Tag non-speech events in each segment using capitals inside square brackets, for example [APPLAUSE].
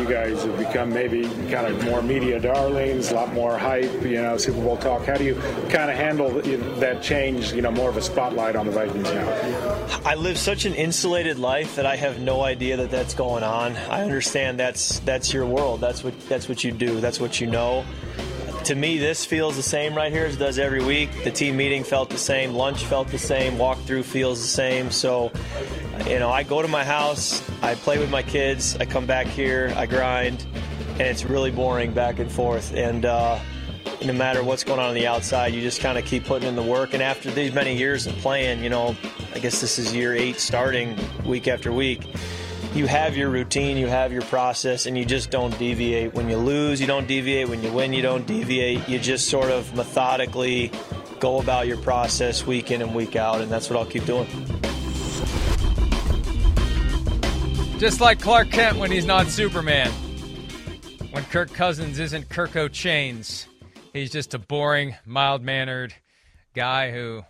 you guys have become maybe kind of more media darlings, a lot more hype, you know, Super Bowl talk. How do you kind of handle that change, you know, more of a spotlight on the Vikings now? I live such an insulated life that I have no idea that that's going on. I understand that's that's your world. That's what that's what you do. That's what you know. To me, this feels the same right here as it does every week. The team meeting felt the same, lunch felt the same, walkthrough feels the same. So, you know, I go to my house, I play with my kids, I come back here, I grind, and it's really boring back and forth. And uh, no matter what's going on on the outside, you just kind of keep putting in the work. And after these many years of playing, you know, I guess this is year eight starting week after week. You have your routine, you have your process, and you just don't deviate. When you lose, you don't deviate. When you win, you don't deviate. You just sort of methodically go about your process week in and week out, and that's what I'll keep doing. Just like Clark Kent when he's not Superman. When Kirk Cousins isn't Kirko Chainz, he's just a boring, mild mannered guy who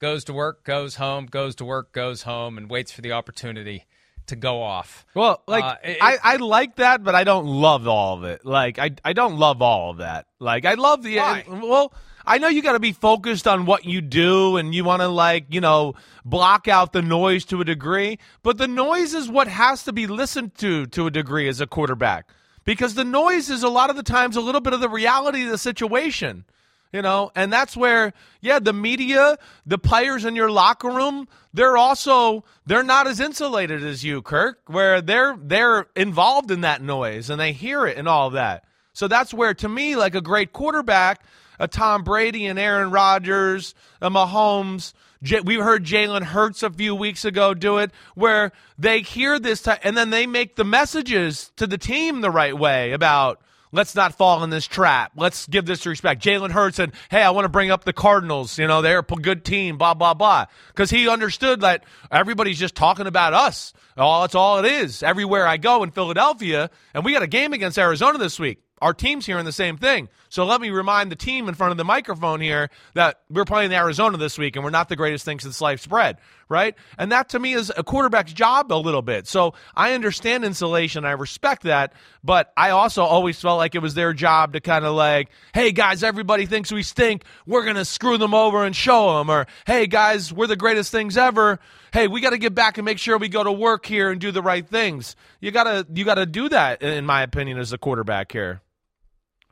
goes to work, goes home, goes to work, goes home, and waits for the opportunity to go off. Well, like Uh, it- I, I like that, but I don't love all of it. Like I I don't love all of that. Like I love the Why? well. I know you got to be focused on what you do, and you want to like you know block out the noise to a degree. But the noise is what has to be listened to to a degree as a quarterback, because the noise is a lot of the times a little bit of the reality of the situation you know and that's where yeah the media the players in your locker room they're also they're not as insulated as you kirk where they're they're involved in that noise and they hear it and all that so that's where to me like a great quarterback a tom brady and aaron rodgers a mahomes J- we heard Jalen Hurts a few weeks ago do it, where they hear this, ti- and then they make the messages to the team the right way about let's not fall in this trap. Let's give this respect. Jalen Hurts said, "Hey, I want to bring up the Cardinals. You know, they're a good team. Blah blah blah." Because he understood that everybody's just talking about us. Oh, that's all it is. Everywhere I go in Philadelphia, and we got a game against Arizona this week. Our team's hearing the same thing. So let me remind the team in front of the microphone here that we're playing Arizona this week and we're not the greatest thing since sliced bread, right? And that to me is a quarterback's job a little bit. So I understand insulation. I respect that. But I also always felt like it was their job to kind of like, hey guys, everybody thinks we stink. We're going to screw them over and show them. Or, hey guys, we're the greatest things ever. Hey, we got to get back and make sure we go to work here and do the right things. You gotta, you gotta do that, in my opinion, as a quarterback here.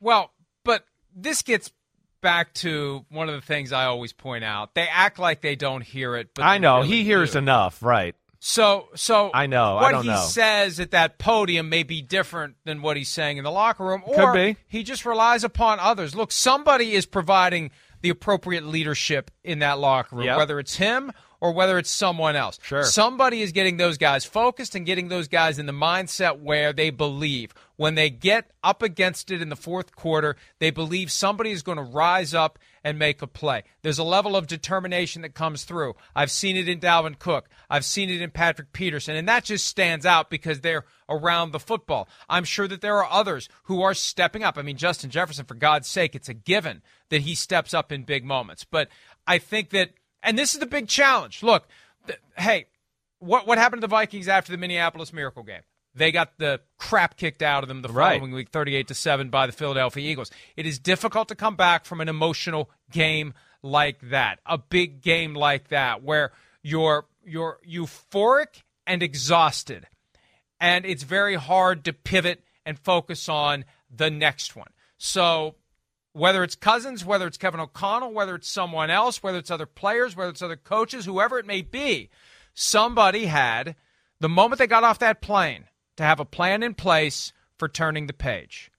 Well, this gets back to one of the things I always point out. They act like they don't hear it, but I know really he hears do. enough, right? So, so I know, I what don't he know. says at that podium may be different than what he's saying in the locker room, Could or be. he just relies upon others. Look, somebody is providing the appropriate leadership in that locker room, Yep. whether it's him or whether it's someone else. Sure. Somebody is getting those guys focused and getting those guys in the mindset where they believe when they get up against it in the fourth quarter, they believe somebody is going to rise up and make a play. There's a level of determination that comes through. I've seen it in Dalvin Cook. I've seen it in Patrick Peterson, and that just stands out because they're around the football. I'm sure that there are others who are stepping up. I mean, Justin Jefferson, for God's sake, it's a given that he steps up in big moments. But I think that and this is the big challenge. Look, th- hey, what what happened to the Vikings after the Minneapolis Miracle game? They got the crap kicked out of them the Right. following week, 38 to 7 by the Philadelphia Eagles. It is difficult to come back from an emotional game like that, a big game like that where you're you're euphoric and exhausted. And it's very hard to pivot and focus on the next one. So whether it's Cousins, whether it's Kevin O'Connell, whether it's someone else, whether it's other players, whether it's other coaches, whoever it may be, somebody had the moment they got off that plane to have a plan in place for turning the page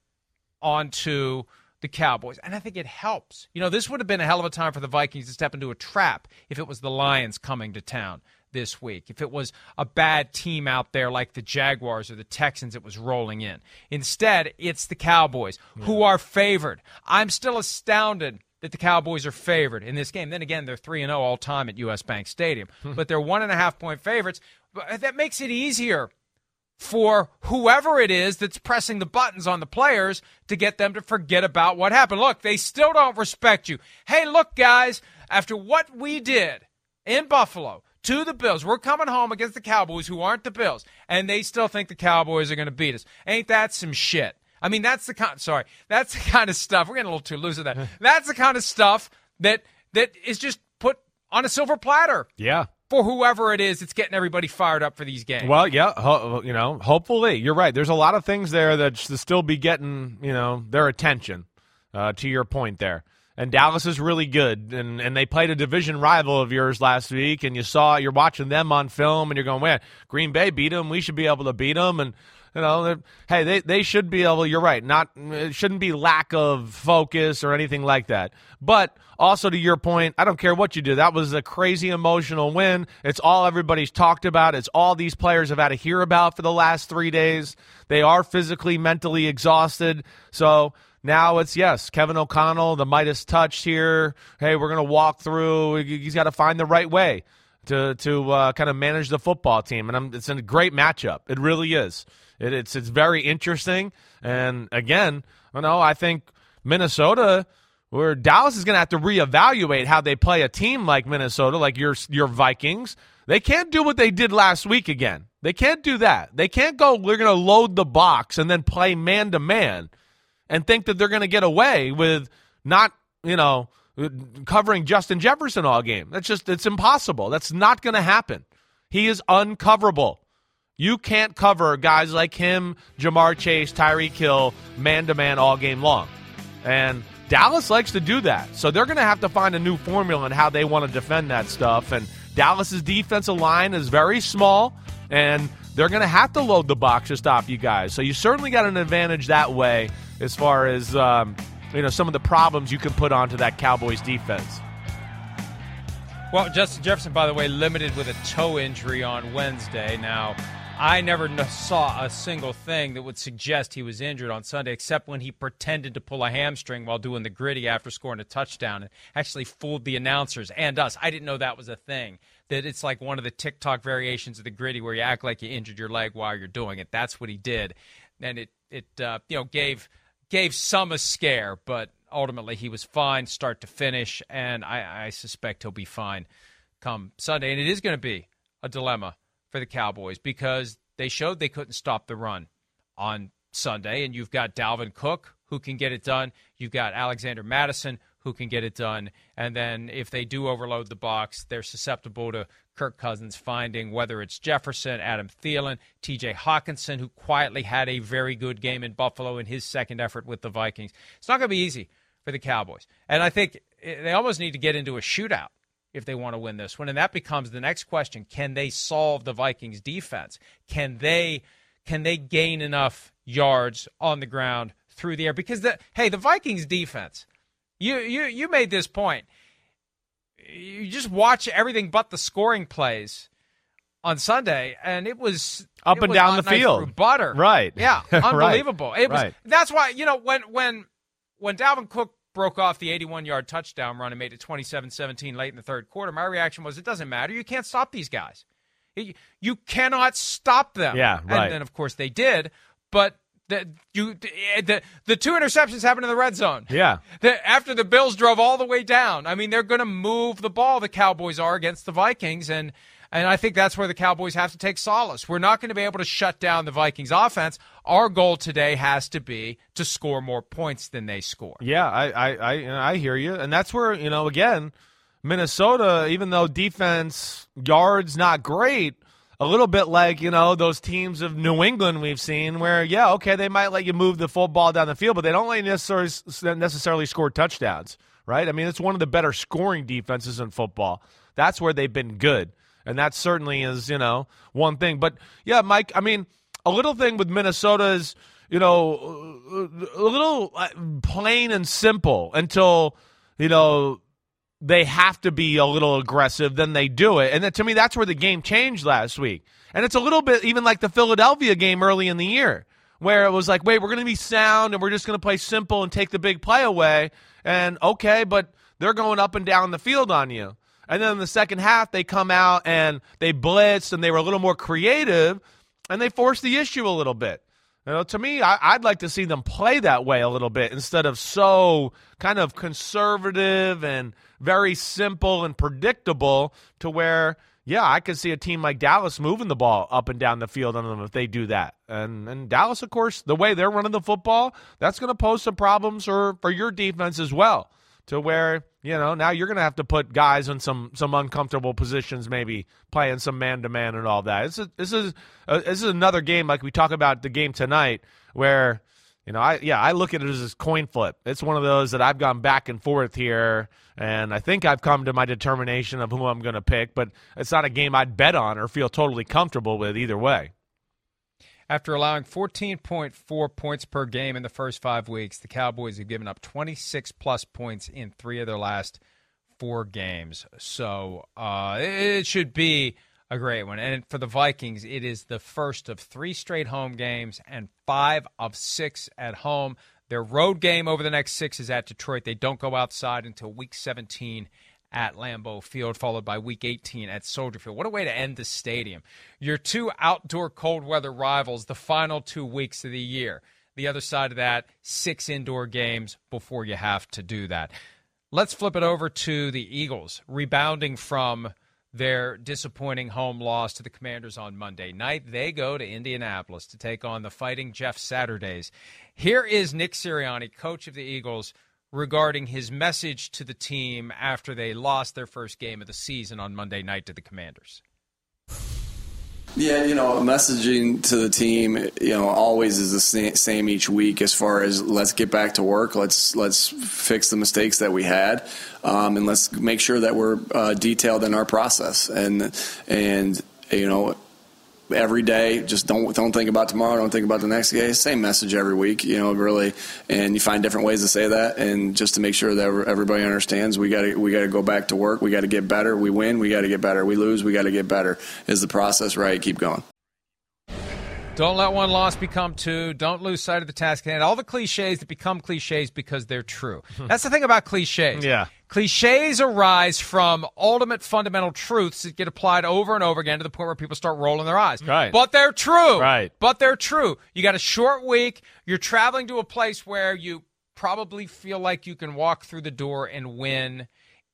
onto the Cowboys. And I think it helps. You know, this would have been a hell of a time for the Vikings to step into a trap if it was the Lions coming to town this week. If it was a bad team out there like the Jaguars or the Texans it was rolling in. Instead, it's the Cowboys who are favored. I'm still astounded that the Cowboys are favored in this game. Then again, they're 3 0 all time at US Bank Stadium, [LAUGHS] but they're one and a half point favorites. But that makes it easier for whoever it is that's pressing the buttons on the players to get them to forget about what happened. Look, they still don't respect you. Hey, look, guys, after what we did in Buffalo to the Bills, we're coming home against the Cowboys, who aren't the Bills, and they still think the Cowboys are going to beat us. Ain't that some shit? I mean, that's the kind. Sorry, that's the [LAUGHS] kind of stuff. We're getting a little too loose with that. [LAUGHS] That's the kind of stuff that that is just put on a silver platter Yeah. for whoever it is it's getting everybody fired up for these games. Well, yeah, ho- you know, hopefully you're right. There's a lot of things there that should still be getting, you know, their attention. Uh, to your point there, and Dallas is really good, and and they played a division rival of yours last week, and you saw you're watching them on film, and you're going, man, Green Bay beat them, we should be able to beat them, and you know, hey, they they should be able. You're right, not it shouldn't be lack of focus or anything like that, but. Also, to your point, I don't care what you do. That was a crazy emotional win. It's all everybody's talked about. It's all these players have had to hear about for the last three days. They are physically, mentally exhausted. So now it's, yes, Kevin O'Connell, the Midas touch here. Hey, we're going to walk through. He's got to find the right way to to uh, kind of manage the football team, and I'm, it's a great matchup. It really is. It, it's it's very interesting, and again, you know, I think Minnesota, where Dallas is going to have to reevaluate how they play a team like Minnesota, like your your Vikings. They can't do what they did last week again. They can't do that. They can't go. We're going to load the box and then play man to man, and think that they're going to get away with not, you know, covering Justin Jefferson all game. That's just it's impossible. That's not going to happen. He is uncoverable. You can't cover guys like him, Ja'Marr Chase, Tyreek Hill, man to man all game long. And Dallas likes to do that. So they're going to have to find a new formula in how they want to defend that stuff. And Dallas's defensive line is very small, and they're going to have to load the box to stop you guys. So you certainly got an advantage that way as far as um, you know some of the problems you can put onto that Cowboys defense. Well, Justin Jefferson, by the way, limited with a toe injury on Wednesday. Now, I never saw a single thing that would suggest he was injured on Sunday, except when he pretended to pull a hamstring while doing the Griddy after scoring a touchdown and actually fooled the announcers and us. I didn't know that was a thing. That it's like one of the TikTok variations of the Griddy where you act like you injured your leg while you're doing it. That's what he did, and it it uh, you know gave gave some a scare, but ultimately he was fine start to finish, and I, I suspect he'll be fine come Sunday. And it is going to be a dilemma for the Cowboys because they showed they couldn't stop the run on Sunday, and you've got Dalvin Cook who can get it done. You've got Alexander Mattison who can get it done. And then if they do overload the box, they're susceptible to Kirk Cousins finding whether it's Jefferson, Adam Thielen, TJ Hockenson, who quietly had a very good game in Buffalo in his second effort with the Vikings. It's not going to be easy for the Cowboys. And I think eh, they almost need to get into a shootout if they want to win this one. And that becomes the next question. Can they solve the Vikings defense? Can they can they gain enough yards on the ground through the air? Because the hey, the Vikings defense, you you you made this point. you just watch everything but the scoring plays on Sunday, and it was up it and was down the field, butter. Right. Yeah, [LAUGHS] Right. unbelievable. It was. Right. That's why you know when when when Dalvin Cook broke off the 81 yard touchdown run and made it 27-17 late in the third quarter. My reaction was, it doesn't matter. You can't stop these guys. You- You cannot stop them. Yeah, right. And then of course they did, but. The, you eh, the the two interceptions happened in the red zone. Yeah. The, after the Bills drove all the way down. I mean, they're going to move the ball. The Cowboys are against the Vikings, and and I think that's where the Cowboys have to take solace. We're not going to be able to shut down the Vikings offense. Our goal today has to be to score more points than they score. Yeah, I, I, I, I hear you, and that's where you know again, Minnesota, even though defense yards not great, a little bit like you know those teams of New England we've seen, where yeah, okay, they might let you move the full ball down the field, but they don't let you necessarily necessarily score touchdowns, right? I mean, it's one of the better scoring defenses in football. That's where they've been good, and that certainly is you know one thing. But yeah, Mike, I mean, a little thing with Minnesota is you know a little uh, plain and simple until you know they have to be a little aggressive, then they do it. And then, to me, that's where the game changed last week. And it's a little bit even like the Philadelphia game early in the year, where it was like, wait, we're going to be sound and we're just going to play simple and take the big play away. And okay, but they're going up and down the field on you. And then in the second half, they come out and they blitzed and they were a little more creative and they forced the issue a little bit. You know, to me, I, I'd like to see them play that way a little bit instead of so kind of conservative and very simple and predictable to where, yeah, I could see a team like Dallas moving the ball up and down the field on them if they do that. And and Dallas, of course, the way they're running the football, that's going to pose some problems for, for your defense as well. To where you know now you're going to have to put guys in some some uncomfortable positions, maybe playing some man to man and all that. This is this is uh, this is another game like we talk about the game tonight where you know I yeah I look at it as a coin flip. It's one of those that I've gone back and forth here, and I think I've come to my determination of who I'm going to pick. But it's not a game I'd bet on or feel totally comfortable with either way. After allowing 14.4 points per game in the first five weeks, the Cowboys have given up 26 plus points in three of their last four games. So uh, it should be a great one. And for the Vikings, it is the first of three straight home games and five of six at home. Their road game over the next six is at Detroit. They don't go outside until week 17 at Lambeau Field, followed by Week 18 at Soldier Field. What a way to end the stadium! Your two outdoor cold weather rivals, the final two weeks of the year. The other side of that, six indoor games before you have to do that. Let's flip it over to the Eagles, rebounding from their disappointing home loss to the Commanders on Monday night. They go to Indianapolis to take on the Fighting Jeff Saturdays. Here is Nick Sirianni, coach of the Eagles, regarding his message to the team after they lost their first game of the season on Monday night to the Commanders. Yeah, you know, messaging to the team, you know, always is the same each week. As far as let's get back to work, let's let's fix the mistakes that we had, um, and let's make sure that we're uh, detailed in our process. And and you know, every day, just don't don't think about tomorrow, don't think about the next day. Same message every week, you know, really. And you find different ways to say that, and just to make sure that everybody understands, we got to we got to go back to work. We got to get better. We win, we got to get better. We lose, we got to get better. Is the process right? Keep going. Don't let one loss become two. Don't lose sight of the task at hand. All the cliches that become cliches because they're true. [LAUGHS] That's the thing about cliches. Yeah. Cliches arise from ultimate fundamental truths that get applied over and over again to the point where people start rolling their eyes. Right. But they're true. Right. But they're true. You got a short week. You're traveling to a place where you probably feel like you can walk through the door and win.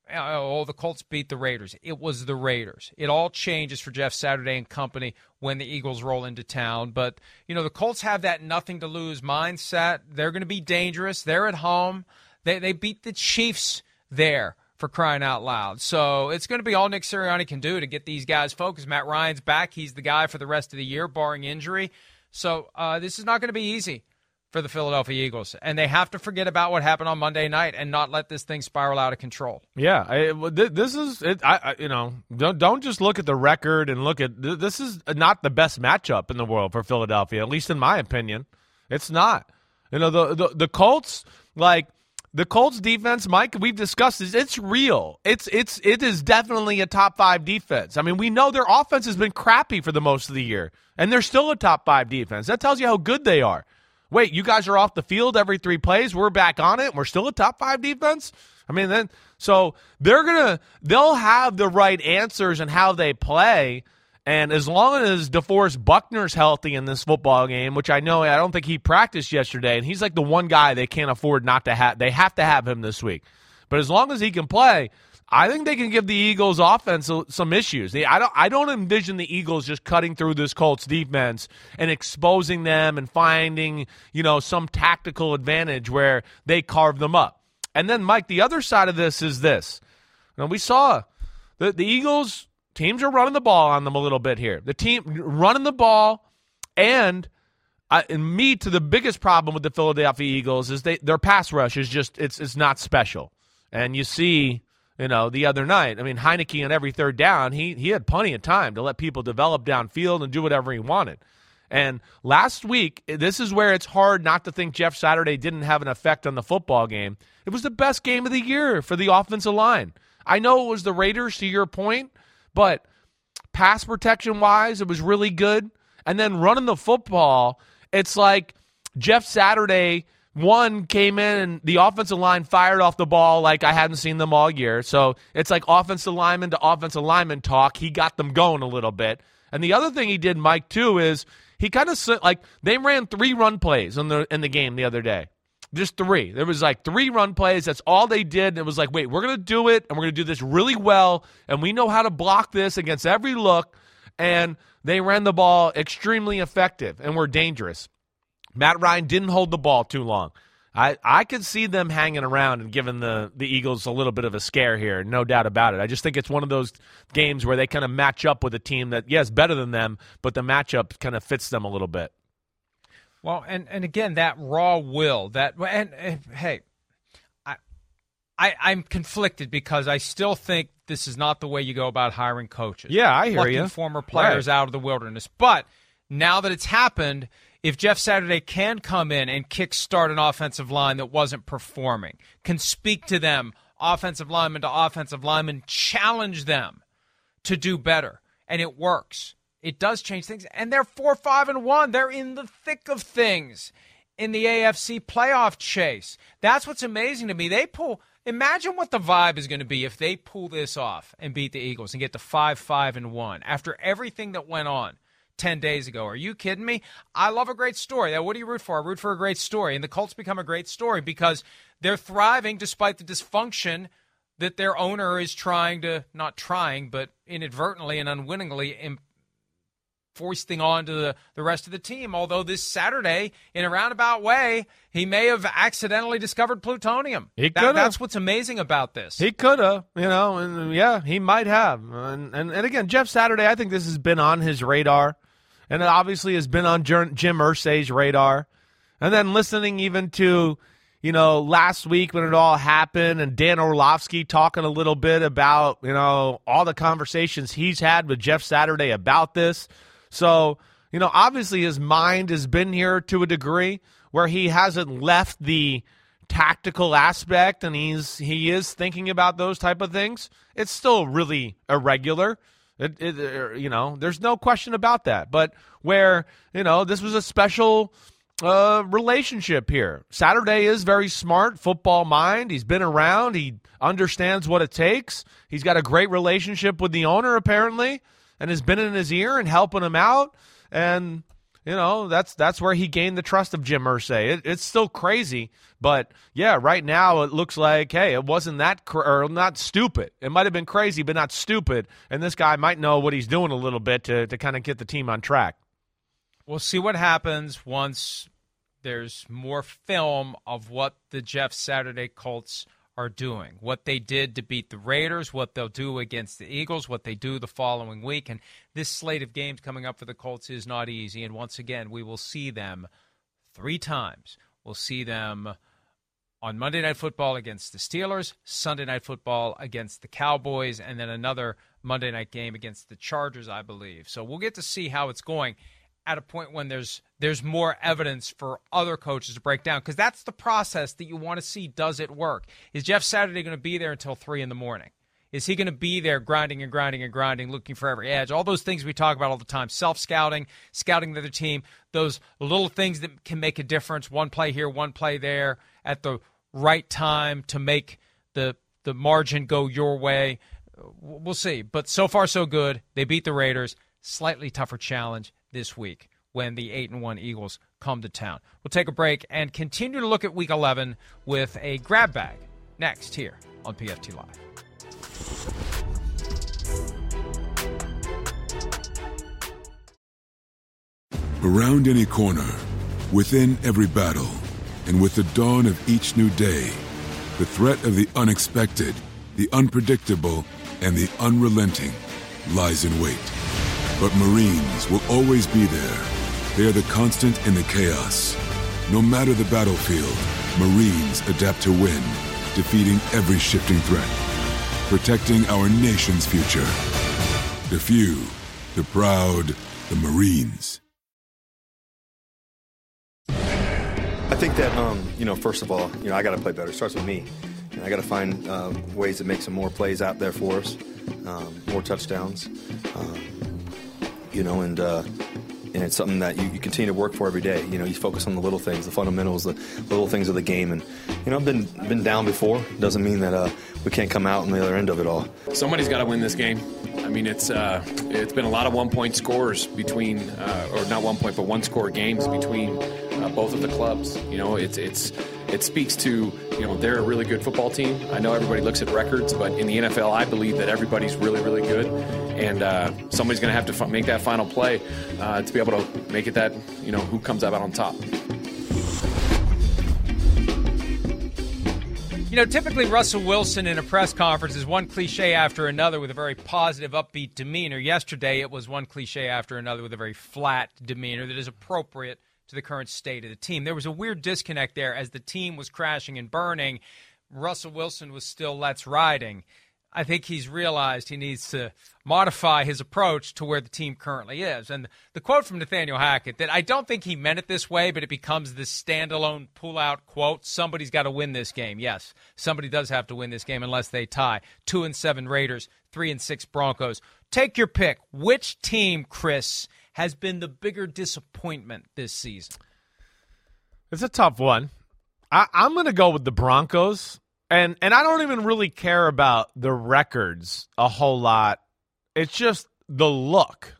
Uh, oh, the Colts beat the Raiders. It was the Raiders. It all changes for Jeff Saturday and company when the Eagles roll into town. But, you know, the Colts have that nothing to lose mindset. They're going to be dangerous. They're at home. They, they beat the Chiefs there for crying out loud. So it's going to be all Nick Sirianni can do to get these guys focused. Matt Ryan's back. He's the guy for the rest of the year, barring injury. So uh, this is not going to be easy for the Philadelphia Eagles, and they have to forget about what happened on Monday night and not let this thing spiral out of control. Yeah, I, this is it. I, I, you know, don't don't just look at the record and look at this is not the best matchup in the world for Philadelphia, at least in my opinion. It's not. You know, the the, the Colts like the Colts defense, Mike, we've discussed this. It's real. It's it's it is definitely a top five defense. I mean, we know their offense has been crappy for the most of the year, and they're still a top five defense. That tells you how good they are. Wait, you guys are off the field every three plays. We're back on it. We're still a top five defense. I mean, then so they're gonna they'll have the right answers and how they play. And as long as DeForest Buckner's healthy in this football game, which I know I don't think he practiced yesterday, and he's like the one guy they can't afford not to have. They have to have him this week. But as long as he can play, I think they can give the Eagles offense some issues. I don't I don't envision the Eagles just cutting through this Colts defense and exposing them and finding, you know, some tactical advantage where they carve them up. And then Mike, the other side of this is this. Now we saw the the Eagles teams are running the ball on them a little bit here. The team running the ball, and uh, and me to the biggest problem with the Philadelphia Eagles is they their pass rush is just it's it's not special. And you see, you know, the other night, I mean, Heinicke on every third down, he he had plenty of time to let people develop downfield and do whatever he wanted. And last week, this is where it's hard not to think Jeff Saturday didn't have an effect on the football game. It was the best game of the year for the offensive line. I know it was the Raiders, to your point, but pass protection wise, it was really good. And then running the football, it's like Jeff Saturday one came in and the offensive line fired off the ball like I hadn't seen them all year. So it's like offensive lineman to offensive lineman talk. He got them going a little bit. And the other thing he did, Mike, too, is he kind of like they ran three run plays in the in the game the other day. Just three. There was like three run plays. That's all they did. And it was like, wait, we're going to do it, and we're going to do this really well, and we know how to block this against every look. And they ran the ball extremely effective and were dangerous. Matt Ryan didn't hold the ball too long. I, I could see them hanging around and giving the, the Eagles a little bit of a scare here, no doubt about it. I just think it's one of those games where they kind of match up with a team that, yes, better than them, but the matchup kind of fits them a little bit. Well, and and again, that raw will, that and, and hey, I, I I'm conflicted because I still think this is not the way you go about hiring coaches. Yeah, I hear you. Former players right. out of the wilderness, but now that it's happened, if Jeff Saturday can come in and kickstart an offensive line that wasn't performing, can speak to them, offensive lineman to offensive lineman, challenge them to do better, and it works it does change things. And they're four, five, and one. They're in the thick of things in the AFC playoff chase. That's what's amazing to me. They pull. Imagine what the vibe is going to be if they pull this off and beat the Eagles and get to five, five, and one after everything that went on. 10 days ago. Are you kidding me? I love a great story. What do you root for? I root for a great story. And the Colts become a great story because they're thriving despite the dysfunction that their owner is trying to, not trying, but inadvertently and unwittingly foisting on to the, the rest of the team. Although this Saturday, in a roundabout way, he may have accidentally discovered plutonium. He could that, That's what's amazing about this. He could have, you know, and yeah, he might have. And, and, and again, Jeff Saturday, I think this has been on his radar, and it obviously has been on Jim Irsay's radar. And then listening even to, you know, last week when it all happened, and Dan Orlovsky talking a little bit about, you know, all the conversations he's had with Jeff Saturday about this. So, you know, obviously his mind has been here to a degree where he hasn't left the tactical aspect and he's he is thinking about those type of things. It's still really irregular. It, it, uh, you know, there's no question about that. But where you know this was a special uh, relationship here. Saturday is very smart, football mind. He's been around. He understands what it takes. He's got a great relationship with the owner, apparently and has been in his ear and helping him out. And you know that's that's where he gained the trust of Jim Irsay. It, it's still crazy, but yeah, right now it looks like hey, it wasn't that cr- or not stupid. It might have been crazy, but not stupid. And this guy might know what he's doing a little bit to to kind of get the team on track. We'll see what happens once there's more film of what the Jeff Saturday Colts are doing, what they did to beat the Raiders, what they'll do against the Eagles, what they do the following week. And this slate of games coming up for the Colts is not easy. And once again, we will see them three times. We'll see them on Monday Night Football against the Steelers, Sunday Night Football against the Cowboys, and then another Monday night game against the Chargers, I believe. So we'll get to see how it's going. At a point when there's there's more evidence for other coaches to break down because that's the process that you want to see. Does it work? Is Jeff Saturday going to be there until three in the morning? Is he going to be there grinding and grinding and grinding, looking for every edge? All those things we talk about all the time self scouting, scouting the other team, those little things that can make a difference one play here, one play there at the right time to make the, the margin go your way. We'll see. But so far, so good. They beat the Raiders. Slightly tougher challenge this week when the 8 and 1 Eagles come to town. We'll take a break and continue to look at week 11 with a grab bag next here on PFT Live. Around any corner, within every battle, and with the dawn of each new day, the threat of the unexpected, the unpredictable, and the unrelenting lies in wait. But Marines will always be there. They are the constant in the chaos. No matter the battlefield, Marines adapt to win, defeating every shifting threat protecting our nation's future. The few, the proud, the Marines. I think that, um, you know, first of all, you know, I got to play better. It starts with me. I got to find uh, ways to make some more plays out there for us, um, more touchdowns, um, you know, and uh, and it's something that you, you, continue to work for every day. You know, you focus on the little things, the fundamentals, the little things of the game, and you know, I've been been down before. Doesn't mean that uh, we can't come out on the other end of it all. Somebody's got to win this game. I mean, it's uh, it's been a lot of one point scores between, uh, or not one point, but one score games between uh, both of the clubs. You know, it's it's it speaks to you know they're a really good football team. I know everybody looks at records, but in the NFL, I believe that everybody's really really good, and uh, somebody's going to have to f- make that final play uh, to be able to make it that you know who comes out on top. You know, typically Russell Wilson in a press conference is one cliche after another with a very positive, upbeat demeanor. Yesterday, it was one cliche after another with a very flat demeanor that is appropriate to the current state of the team. There was a weird disconnect there as the team was crashing and burning. Russell Wilson was still let's riding. I think he's realized he needs to modify his approach to where the team currently is. And the quote from Nathaniel Hackett that I don't think he meant it this way, but it becomes this standalone pull out quote. Somebody's got to win this game. Yes, somebody does have to win this game unless they tie. Two and seven Raiders, three and six Broncos. Take your pick. Which team, Chris, has been the bigger disappointment this season? It's a tough one. I, I'm going to go with the Broncos and and I don't even really care about the records a whole lot. It's just the look.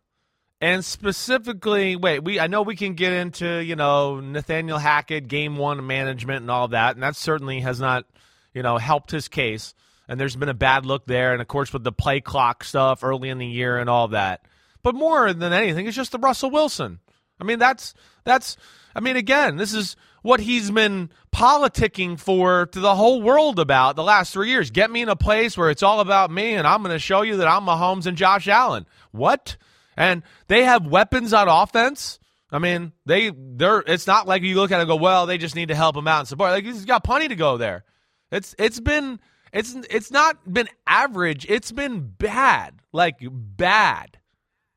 And specifically, wait, we I know we can get into, you know, Nathaniel Hackett, game one management and all that, and that certainly has not, you know, helped his case. And there's been a bad look there, and of course with the play clock stuff early in the year and all that. But more than anything, it's just the Russell Wilson. I mean, that's that's I mean, again, this is what he's been politicking for to the whole world about the last three years. Get me in a place where it's all about me, and I'm going to show you that I'm Mahomes and Josh Allen. What? And they have weapons on offense. I mean, they they're. It's not like you look at it and go, well, they just need to help him out and support. Like he's got plenty to go there. It's it's been it's it's not been average. It's been bad, like bad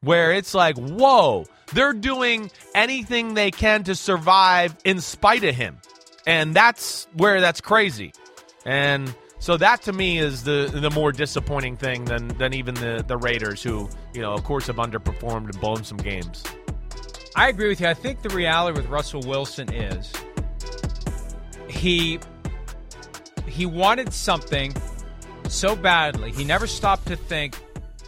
where it's like, whoa, they're doing anything they can to survive in spite of him. And that's where that's crazy. And so that to me is the the more disappointing thing than than even the the Raiders who, you know, of course have underperformed and blown some games. I agree with you. I think the reality with Russell Wilson is he he wanted something so badly. He never stopped to think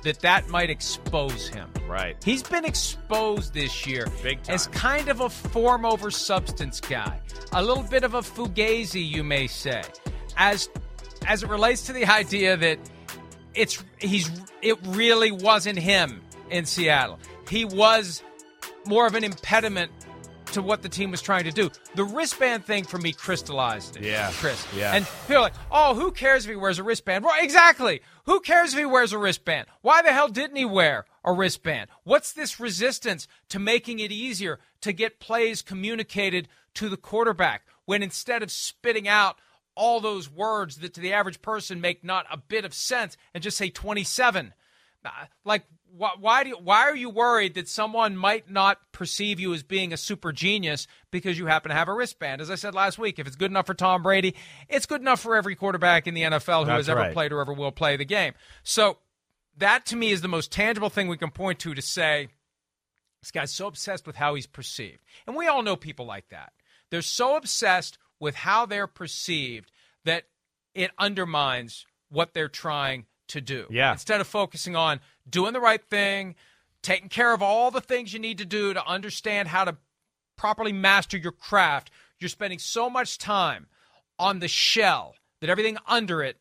that that might expose him. Right. He's been exposed this year as kind of a form over substance guy, a little bit of a fugazi, you may say, as as it relates to the idea that it's he's it really wasn't him in Seattle. He was more of an impediment to what the team was trying to do. The wristband thing for me crystallized it. Yeah. Chris. Yeah. And people are like, oh, who cares if he wears a wristband? Right, exactly. Who cares if he wears a wristband? Why the hell didn't he wear a wristband? What's this resistance to making it easier to get plays communicated to the quarterback when instead of spitting out all those words that to the average person make not a bit of sense and just say 27? Uh, like why, why do you, why are you worried that someone might not perceive you as being a super genius because you happen to have a wristband? As I said last week, if it's good enough for Tom Brady, it's good enough for every quarterback in the NFL who That's has ever right. played or ever will play the game. So that to me is the most tangible thing we can point to to say this guy's so obsessed with how he's perceived. And we all know people like that. They're so obsessed with how they're perceived that it undermines what they're trying to do. Yeah. Instead of focusing on doing the right thing, taking care of all the things you need to do to understand how to properly master your craft, you're spending so much time on the shell that everything under it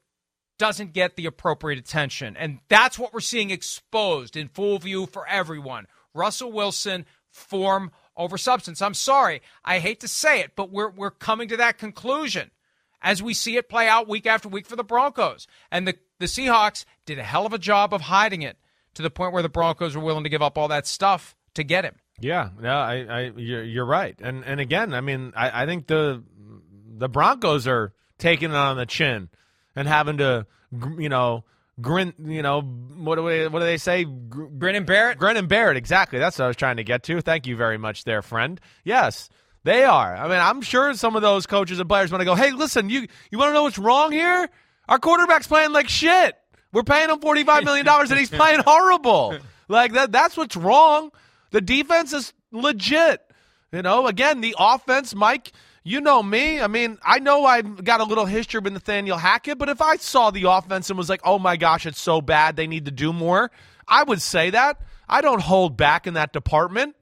doesn't get the appropriate attention. And that's what we're seeing exposed in full view for everyone. Russell Wilson, form over substance. I'm sorry, I hate to say it, but we're we're coming to that conclusion as we see it play out week after week for the Broncos. And the, the Seahawks did a hell of a job of hiding it to the point where the Broncos were willing to give up all that stuff to get him. Yeah, no, I, I you're, you're right, and and again, I mean, I, I think the the Broncos are taking it on the chin and having to, you know, grin, you know, what do they, what do they say? Gr- Grin and bear it. Grin and bear it. Exactly. That's what I was trying to get to. Thank you very much, there, friend. Yes, they are. I mean, I'm sure some of those coaches and players want to go. Hey, listen, you you want to know what's wrong here? Our quarterback's playing like shit. We're paying him forty five million dollars, and he's playing horrible. [LAUGHS] Like that. That's what's wrong. The defense is legit. You know, again, the offense, Mike. You know me. I mean, I know I've got a little history with Nathaniel Hackett, but if I saw the offense and was like, "Oh my gosh, it's so bad, they need to do more," I would say that. I don't hold back in that department.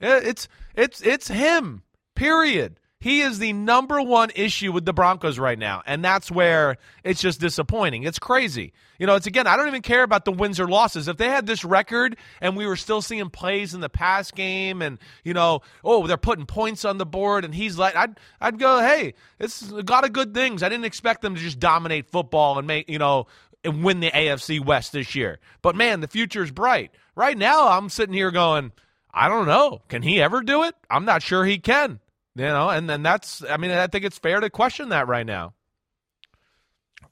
It's it's it's him. Period. He is the number one issue with the Broncos right now, and that's where it's just disappointing. It's crazy. You know, it's again, I don't even care about the wins or losses. If they had this record and we were still seeing plays in the pass game and, you know, oh, they're putting points on the board and he's like I'd I'd go, "Hey, it's a lot of good things." I didn't expect them to just dominate football and make, you know, and win the AFC West this year. But man, the future is bright. Right now, I'm sitting here going, I don't know. Can he ever do it? I'm not sure he can. You know, and then that's I mean, I think it's fair to question that right now.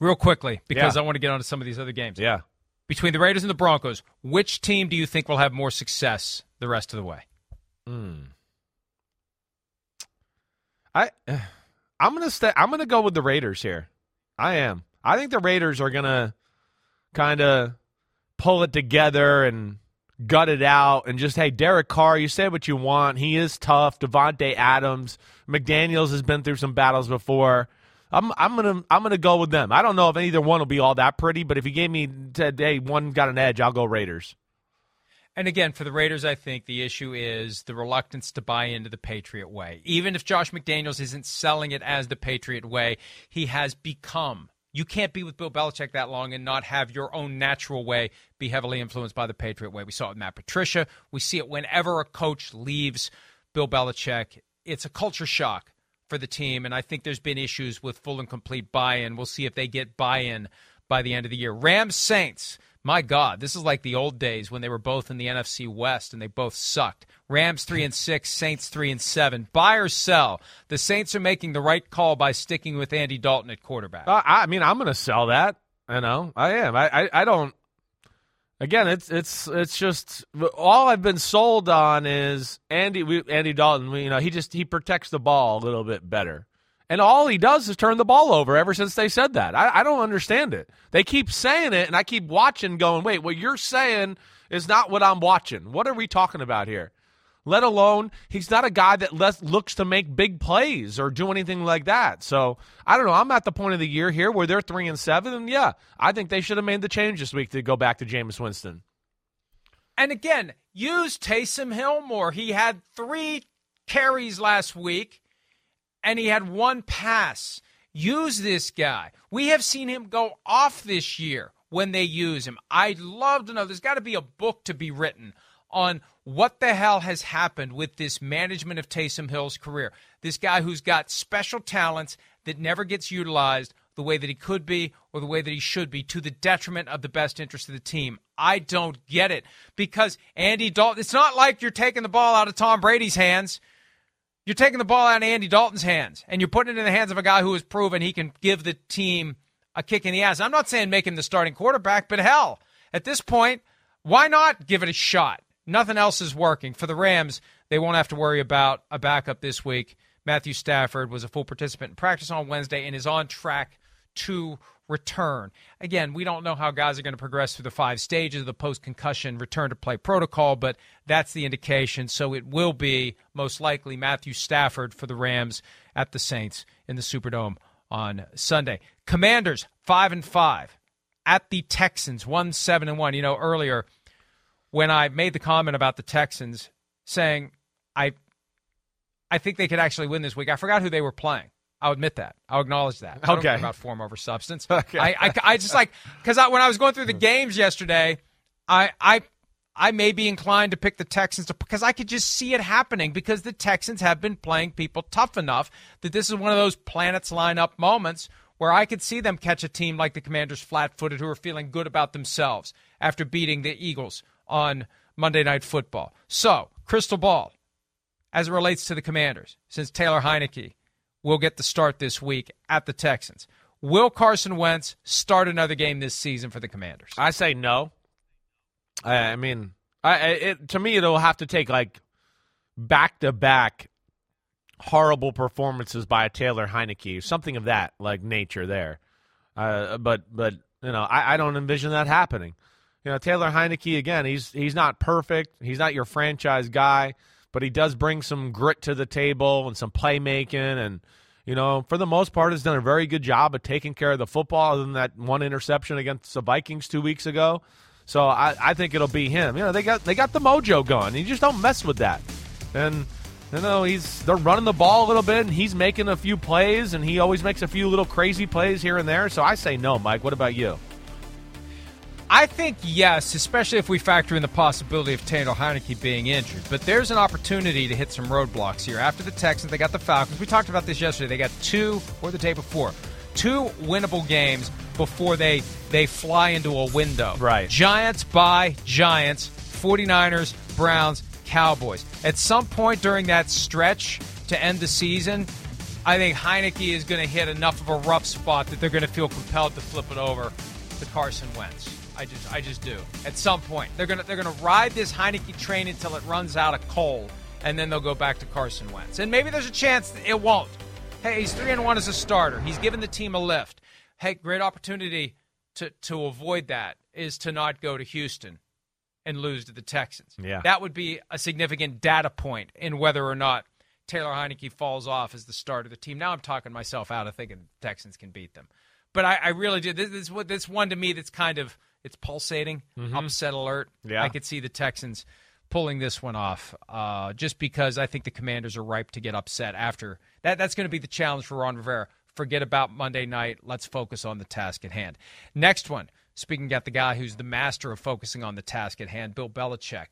Real quickly, because Yeah. I want to get on to some of these other games. Yeah. Between the Raiders and the Broncos, which team do you think will have more success the rest of the way? Hmm. I [SIGHS] I'm gonna stay. I'm gonna go with the Raiders here. I am. I think the Raiders are gonna kind of pull it together and gut it out and just hey, Derek Carr, you say what you want. He is tough. Davante Adams, McDaniels has been through some battles before. I'm I'm gonna I'm gonna go with them. I don't know if either one will be all that pretty, but if you gave me today one got an edge, I'll go Raiders. And again, for the Raiders, I think the issue is the reluctance to buy into the Patriot way. Even if Josh McDaniels isn't selling it as the Patriot way, he has become. You can't be with Bill Belichick that long and not have your own natural way be heavily influenced by the Patriot way. We saw it with Matt Patricia. We see it whenever a coach leaves Bill Belichick. It's a culture shock for the team, and I think there's been issues with full and complete buy-in. We'll see if they get buy-in by the end of the year. Rams Saints. My God, this is like the old days when they were both in the NFC West and they both sucked. Rams three and six, Saints three and seven. Buy or sell. The Saints are making the right call by sticking with Andy Dalton at quarterback. Uh, I mean, I'm going to sell that. You know, I am. I, I, I don't. Again, it's it's it's just all I've been sold on is Andy we, Andy Dalton. You know, he just he protects the ball a little bit better, and all he does is turn the ball over. Ever since they said that, I, I don't understand it. They keep saying it, and I keep watching, going, "Wait, what you're saying is not what I'm watching. What are we talking about here?" let alone he's not a guy that less looks to make big plays or do anything like that. So I don't know. I'm at the point of the year here where they're three and seven, and yeah, I think they should have made the change this week to go back to Jameis Winston. And again, use Taysom Hill more. He had three carries last week, and he had one pass. Use this guy. We have seen him go off this year when they use him. I'd love to know. There's got to be a book to be written on what the hell has happened with this management of Taysom Hill's career. This guy who's got special talents that never gets utilized the way that he could be or the way that he should be to the detriment of the best interest of the team. I don't get it because Andy Dalton, it's not like you're taking the ball out of Tom Brady's hands. You're taking the ball out of Andy Dalton's hands and you're putting it in the hands of a guy who has proven he can give the team a kick in the ass. I'm not saying make him the starting quarterback, but hell, at this point, Why not give it a shot? Nothing else is working. For the Rams, they won't have to worry about a backup this week. Matthew Stafford was a full participant in practice on Wednesday and is on track to return. Again, we don't know how guys are going to progress through the five stages of the post concussion return to play protocol, but that's the indication. So it will be most likely Matthew Stafford for the Rams at the Saints in the Superdome on Sunday. Commanders, 5 and 5 at the Texans, 1 7 and 1. You know, earlier when I made the comment about the Texans saying I I think they could actually win this week. I forgot who they were playing. I'll admit that. I'll acknowledge that. I don't Okay. care about form over substance. [LAUGHS] Okay. I, I, I just like because I, when I was going through the games yesterday, I I I may be inclined to pick the Texans to, because I could just see it happening because the Texans have been playing people tough enough that this is one of those planets line up moments where I could see them catch a team like the Commanders flat footed who are feeling good about themselves after beating the Eagles on Monday Night Football. So, crystal ball as it relates to the Commanders, since Taylor Heinicke will get the start this week at the Texans. Will Carson Wentz start another game this season for the Commanders? I say no. I, I mean, I, it, to me, it'll have to take like back to back horrible performances by Taylor Heinicke, something of that like nature there. Uh, but but you know, I, I don't envision that happening. You know, Taylor Heinicke again, he's he's not perfect. He's not your franchise guy, but he does bring some grit to the table and some playmaking and you know, for the most part has done a very good job of taking care of the football other than that one interception against the Vikings 2 weeks ago. So I, I think it'll be him. You know, they got they got the mojo going. You just don't mess with that. And you know, he's they're running the ball a little bit and he's making a few plays and he always makes a few little crazy plays here and there. So I say no, Mike. What about you? I think yes, especially if we factor in the possibility of Taylor Heinicke being injured. But there's an opportunity to hit some roadblocks here. After the Texans, they got the Falcons. We talked about this yesterday. They got two, or the day before, two winnable games before they they fly into a window. Right. Giants by Giants, 49ers, Browns, Cowboys. At some point during that stretch to end the season, I think Heinicke is going to hit enough of a rough spot that they're going to feel compelled to flip it over to Carson Wentz. I just, I just do. At some point, they're gonna, they're gonna ride this Heinicke train until it runs out of coal, and then they'll go back to Carson Wentz. And maybe there's a chance that it won't. Hey, he's three and one as a starter. He's given the team a lift. Hey, great opportunity to to avoid that is to not go to Houston and lose to the Texans. Yeah. That would be a significant data point in whether or not Taylor Heinicke falls off as the start of the team. Now I'm talking myself out of thinking the Texans can beat them. But I, I really do. This, this, is what- this one to me that's kind of it's pulsating, upset alert. Yeah. I could see the Texans pulling this one off, uh, just because I think the Commanders are ripe to get upset after that. That's going to be the challenge for Ron Rivera. Forget about Monday night. Let's focus on the task at hand. Next one. Speaking at the guy who's the master of focusing on the task at hand, Bill Belichick.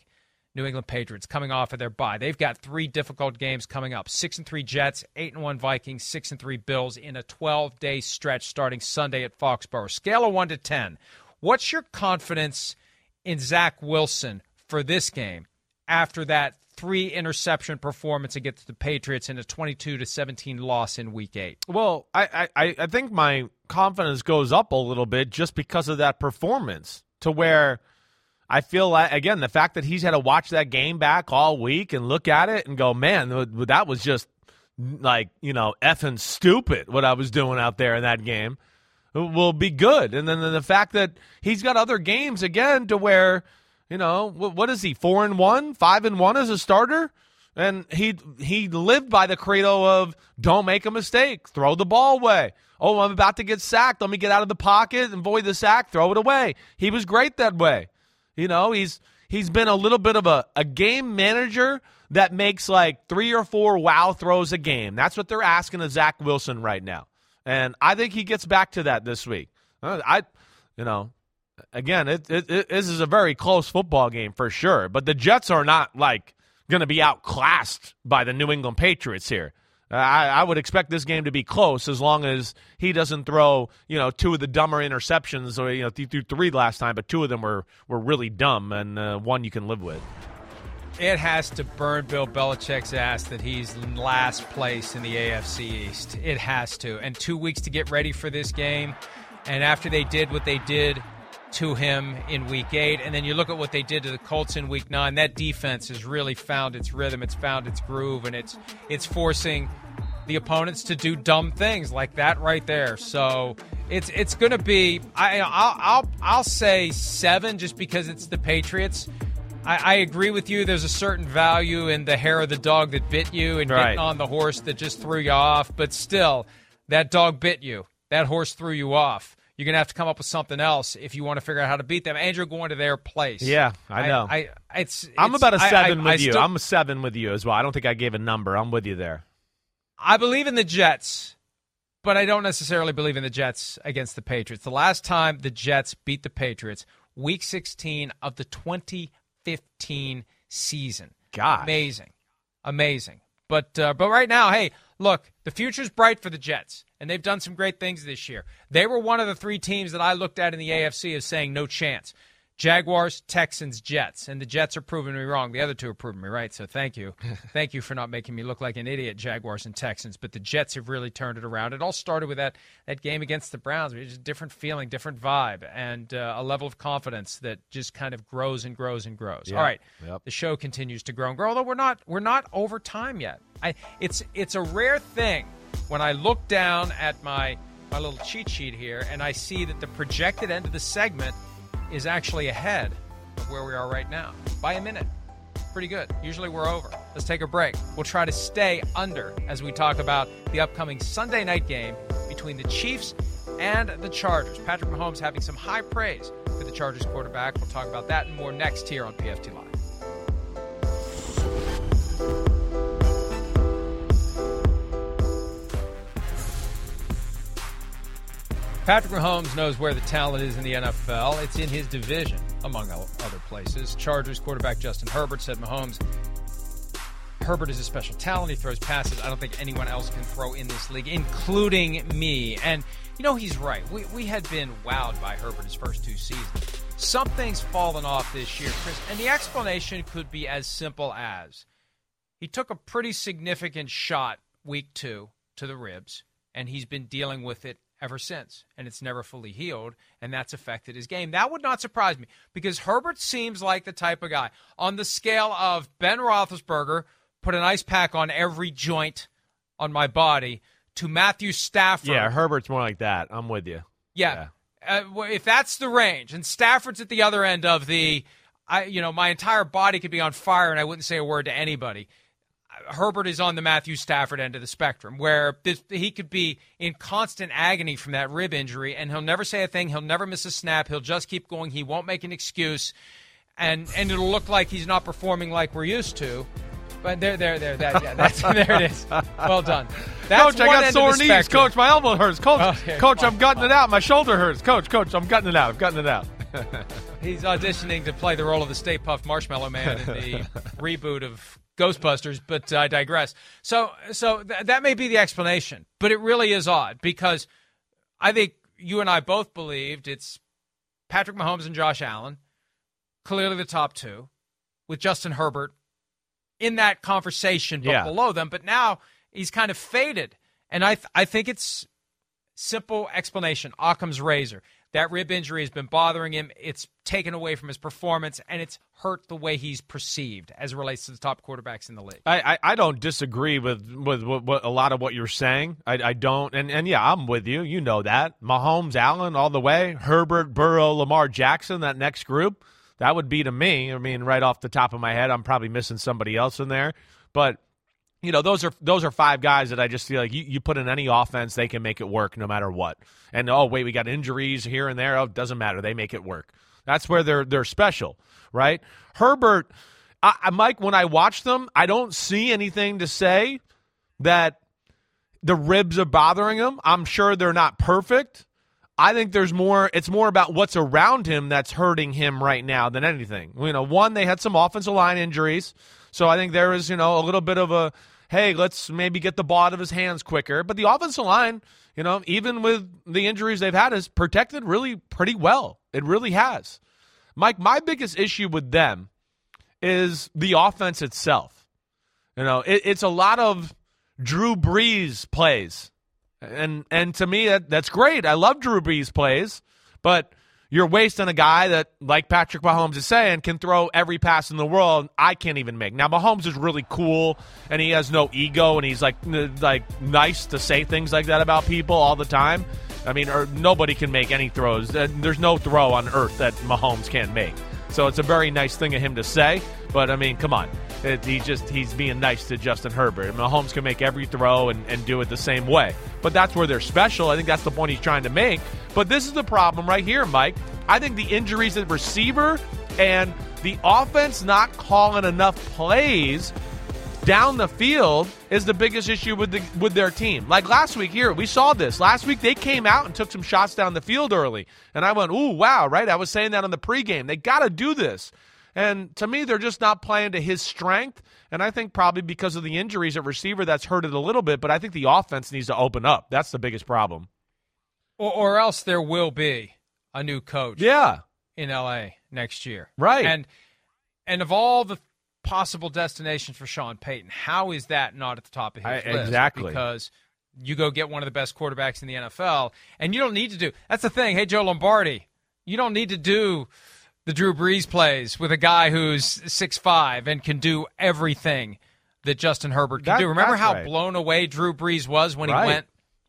New England Patriots coming off of their bye. They've got three difficult games coming up. Six and three Jets, eight and one Vikings, six and three Bills in a 12 day stretch starting Sunday at Foxborough. Scale of one to ten. What's your confidence in Zach Wilson for this game after that three interception performance against the Patriots in a 22 to 17 loss in Week Eight? Well, I, I, I think my confidence goes up a little bit just because of that performance to where I feel like, again, the fact that he's had to watch that game back all week and look at it and go, man, that was just like, you know, effing stupid what I was doing out there in that game will be good. And then the fact that he's got other games again to where, you know, wh- what is he, four and one, five and one as a starter? And he he lived by the credo of don't make a mistake, throw the ball away. Oh, I'm about to get sacked. Let me get out of the pocket and avoid the sack, throw it away. He was great that way. You know, he's he's been a little bit of a, a game manager that makes like three or four wow throws a game. That's what they're asking of Zach Wilson right now. And I think he gets back to that this week. Uh, I, you know, again, it, it, it, this is a very close football game for sure. But the Jets are not like going to be outclassed by the New England Patriots here. I, I would expect this game to be close as long as he doesn't throw, you know, two of the dumber interceptions. Or you know, he threw three last time, but two of them were were really dumb, and uh, one you can live with. It has to burn Bill Belichick's ass that he's last place in the AFC East. It has to. And two weeks to get ready for this game. And after they did what they did to him in week eight. And then you look at what they did to the Colts in week nine. That defense has really found its rhythm, it's found its groove, and it's it's forcing the opponents to do dumb things like that right there. So it's it's going to be I I'll, I'll I'll say seven just because it's the Patriots. I, I, agree with you. There's a certain value in the hair of the dog that bit you and right. getting on the horse that just threw you off. But still, that dog bit you. That horse threw you off. You're gonna have to come up with something else if you want to figure out how to beat them. And you're going to their place. Yeah, I know. I, I it's, it's, I'm about a seven I, with you. Still, I'm a seven with you as well. I don't think I gave a number. I'm with you there. I believe in the Jets, but I don't necessarily believe in the Jets against the Patriots. The last time the Jets beat the Patriots, Week 16 of the 2015 season. God, amazing, amazing. But uh, but right now, hey, look, the future's bright for the Jets, and they've done some great things this year. They were one of the three teams that I looked at in the AFC as saying no chance. Jaguars, Texans, Jets, and the Jets are proving me wrong. The other two are proving me right. So thank you, [LAUGHS] thank you for not making me look like an idiot, Jaguars and Texans. But the Jets have really turned it around. It all started with that that game against the Browns. It was a different feeling, different vibe, and uh, a level of confidence that just kind of grows and grows and grows. Yep. All right, yep. the show continues to grow and grow. Although we're not we're not over time yet. I, it's it's a rare thing when I look down at my my little cheat sheet here and I see that the projected end of the segment is actually ahead of where we are right now by a minute. Pretty good. Usually we're over. Let's take a break. We'll try to stay under as we talk about the upcoming Sunday night game between the Chiefs and the Chargers. Patrick Mahomes having some high praise for the Chargers quarterback. We'll talk about that and more next here on PFT Live. Patrick Mahomes knows where the talent is in the NFL. It's in his division, among other places. Chargers quarterback Justin Herbert said Mahomes, Herbert is a special talent. He throws passes I don't think anyone else can throw in this league, including me. And, you know, he's right. We, we had been wowed by Herbert his first two seasons. Something's fallen off this year, Chris. And the explanation could be as simple as he took a pretty significant shot week two to the ribs, and he's been dealing with it ever since, and it's never fully healed, and that's affected his game. That would not surprise me because Herbert seems like the type of guy on the scale of Ben Roethlisberger, put an ice pack on every joint on my body, to Matthew Stafford. Yeah, Herbert's more like that. I'm with you. Yeah. yeah. Uh, if that's the range, and Stafford's at the other end of the, I, you know, my entire body could be on fire and I wouldn't say a word to anybody. Herbert is on the Matthew Stafford end of the spectrum, where this, he could be in constant agony from that rib injury, and he'll never say a thing. He'll never miss a snap. He'll just keep going. He won't make an excuse, and and it'll look like he's not performing like we're used to. But there, there, there, that, yeah, that's [LAUGHS] there it is. Well done. That's coach, I got sore knees. Spectrum. Coach, my elbow hurts. Coach, oh, coach, I'm gutting it out. My shoulder hurts. Coach, coach, I'm gutting it out. I'm gutting it out. He's auditioning to play the role of the Stay Puft Marshmallow Man in the [LAUGHS] reboot of Ghostbusters, but uh, I digress. So, so th- that may be the explanation, but it really is odd because I think you and I both believed it's Patrick Mahomes and Josh Allen, clearly the top two, with Justin Herbert in that conversation, but yeah. below them. But now he's kind of faded, and I th- I think it's simple explanation. Occam's razor. That rib injury has been bothering him. It's taken away from his performance, and it's hurt the way he's perceived as it relates to the top quarterbacks in the league. I, I, I don't disagree with, with, with, with, a lot of what you're saying. I, I don't. And, and yeah, I'm with you. You know that. Mahomes, Allen, all the way. Herbert, Burrow, Lamar Jackson, that next group. That would be to me. I mean, right off the top of my head, I'm probably missing somebody else in there. But you know those are those are five guys that I just feel like you, you put in any offense they can make it work no matter what. And oh wait, we got injuries here and there. Oh, doesn't matter. They make it work. That's where they're they're special, right? Herbert, I, Mike. When I watch them, I don't see anything to say that the ribs are bothering him. I'm sure they're not perfect. I think there's more. It's more about what's around him that's hurting him right now than anything. You know, one they had some offensive line injuries. So I think there is, you know, a little bit of a hey, let's maybe get the ball out of his hands quicker. But the offensive line, you know, even with the injuries they've had, is protected really pretty well. It really has. Mike, my biggest issue with them is the offense itself. You know, it, it's a lot of Drew Brees plays. And and to me that, that's great. I love Drew Brees plays, but you're wasting a guy that, like Patrick Mahomes is saying, can throw every pass in the world. I can't even make. Now Mahomes is really cool, and he has no ego, and he's like like nice to say things like that about people all the time. I mean, or nobody can make any throws. Uh, there's no throw on earth that Mahomes can't make. So it's a very nice thing of him to say. But I mean, come on, it, he just he's being nice to Justin Herbert. Mahomes can make every throw and, and do it the same way. But that's where they're special. I think that's the point he's trying to make. But this is the problem right here, Mike. I think the injuries at receiver and the offense not calling enough plays down the field is the biggest issue with the with their team. Like last week here, we saw this. Last week they came out and took some shots down the field early. And I went, "Ooh, wow, right? I was saying that on the pregame. They got to do this." And to me, they're just not playing to his strength. And I think probably because of the injuries at receiver, that's hurt it a little bit. But I think the offense needs to open up. That's the biggest problem. Or, or else there will be a new coach. Yeah. In LA next year. Right. And and of all the possible destinations for Sean Payton. How is that not at the top of his I, list? Exactly. Because you go get one of the best quarterbacks in the NFL, and you don't need to do. That's the thing. Hey, Joe Lombardi, you don't need to do the Drew Brees plays with a guy who's six five and can do everything that Justin Herbert can That- do. Remember how right. blown away Drew Brees was when Right. he went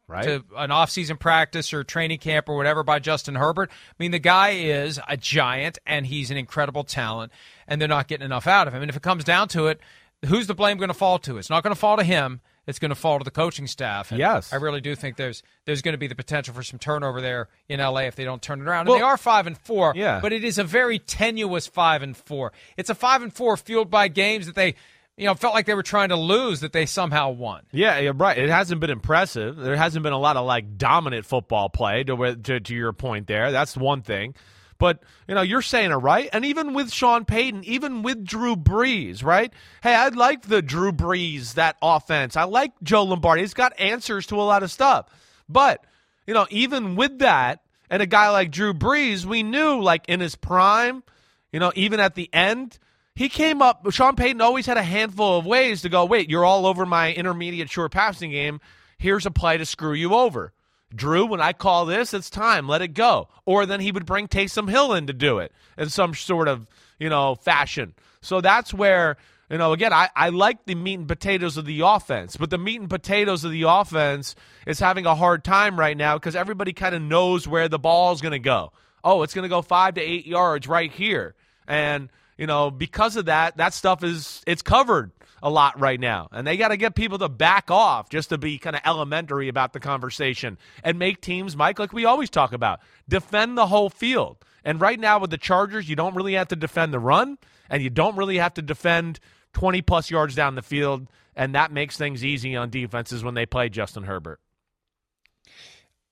Right. to an off-season practice or training camp or whatever by Justin Herbert. I mean, the guy is a giant and he's an incredible talent, and they're not getting enough out of him. And if it comes down to it, who's the blame going to fall to? It's not going to fall to him. It's going to fall to the coaching staff. And Yes. I really do think there's there's going to be the potential for some turnover there in LA if they don't turn it around. Well- and they are five and four, Yeah. but it is a very tenuous five and four. It's a five and four fueled by games that they, you know, felt like they were trying to lose that they somehow won. Yeah, you're right. It hasn't been impressive. There hasn't been a lot of like dominant football play to to, to your point there. That's one thing. But, you know, you're saying it right. And even with Sean Payton, even with Drew Brees, right? Hey, I like the Drew Brees, that offense. I like Joe Lombardi. He's got answers to a lot of stuff. But, you know, even with that, and a guy like Drew Brees, we knew like in his prime, you know, even at the end, he came up. Sean Payton always had a handful of ways to go, wait, you're all over my intermediate short passing game. Here's a play to screw you over. Drew, when I call this, it's time. Let it go. Or then he would bring Taysom Hill in to do it in some sort of, you know, fashion. So that's where, you know, again, I, I like the meat and potatoes of the offense, but the meat and potatoes of the offense is having a hard time right now because everybody kind of knows where the ball's going to go. Oh, it's going to go five to eight yards right here. And, you know, because of that, that stuff is, it's covered a lot right now. And they got to get people to back off just to be kind of elementary about the conversation and make teams, Mike, like we always talk about, defend the whole field. And right now with the Chargers, you don't really have to defend the run and you don't really have to defend 20 plus yards down the field. And that makes things easy on defenses when they play Justin Herbert.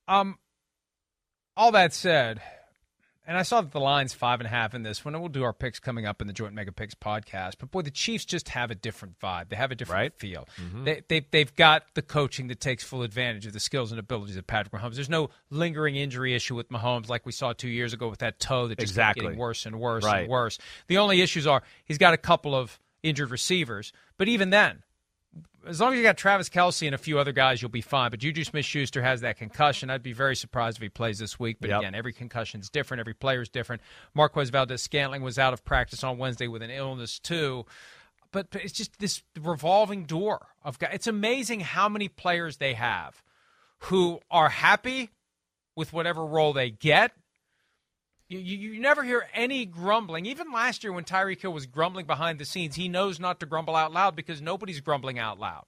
Um, all that said, and I saw that the line's five and a half in this one, and we'll do our picks coming up in the Joint Mega Picks podcast. But boy, the Chiefs just have a different vibe. They have a different feel. Mm-hmm. They, they, they've got the coaching that takes full advantage of the skills and abilities of Patrick Mahomes. There's no lingering injury issue with Mahomes like we saw two years ago with that toe that just kept Exactly. getting worse and worse Right. and worse. The only issues are he's got a couple of injured receivers, but even then, as long as you got Travis Kelce and a few other guys, you'll be fine. But Juju Smith Schuster has that concussion. I'd be very surprised if he plays this week. But Yep. again, every concussion is different. Every player is different. Marquez Valdes Scantling was out of practice on Wednesday with an illness, too. But but it's just this revolving door of guys. It's amazing how many players they have who are happy with whatever role they get. You, you, never hear any grumbling. Even last year when Tyreek Hill was grumbling behind the scenes, he knows not to grumble out loud because nobody's grumbling out loud.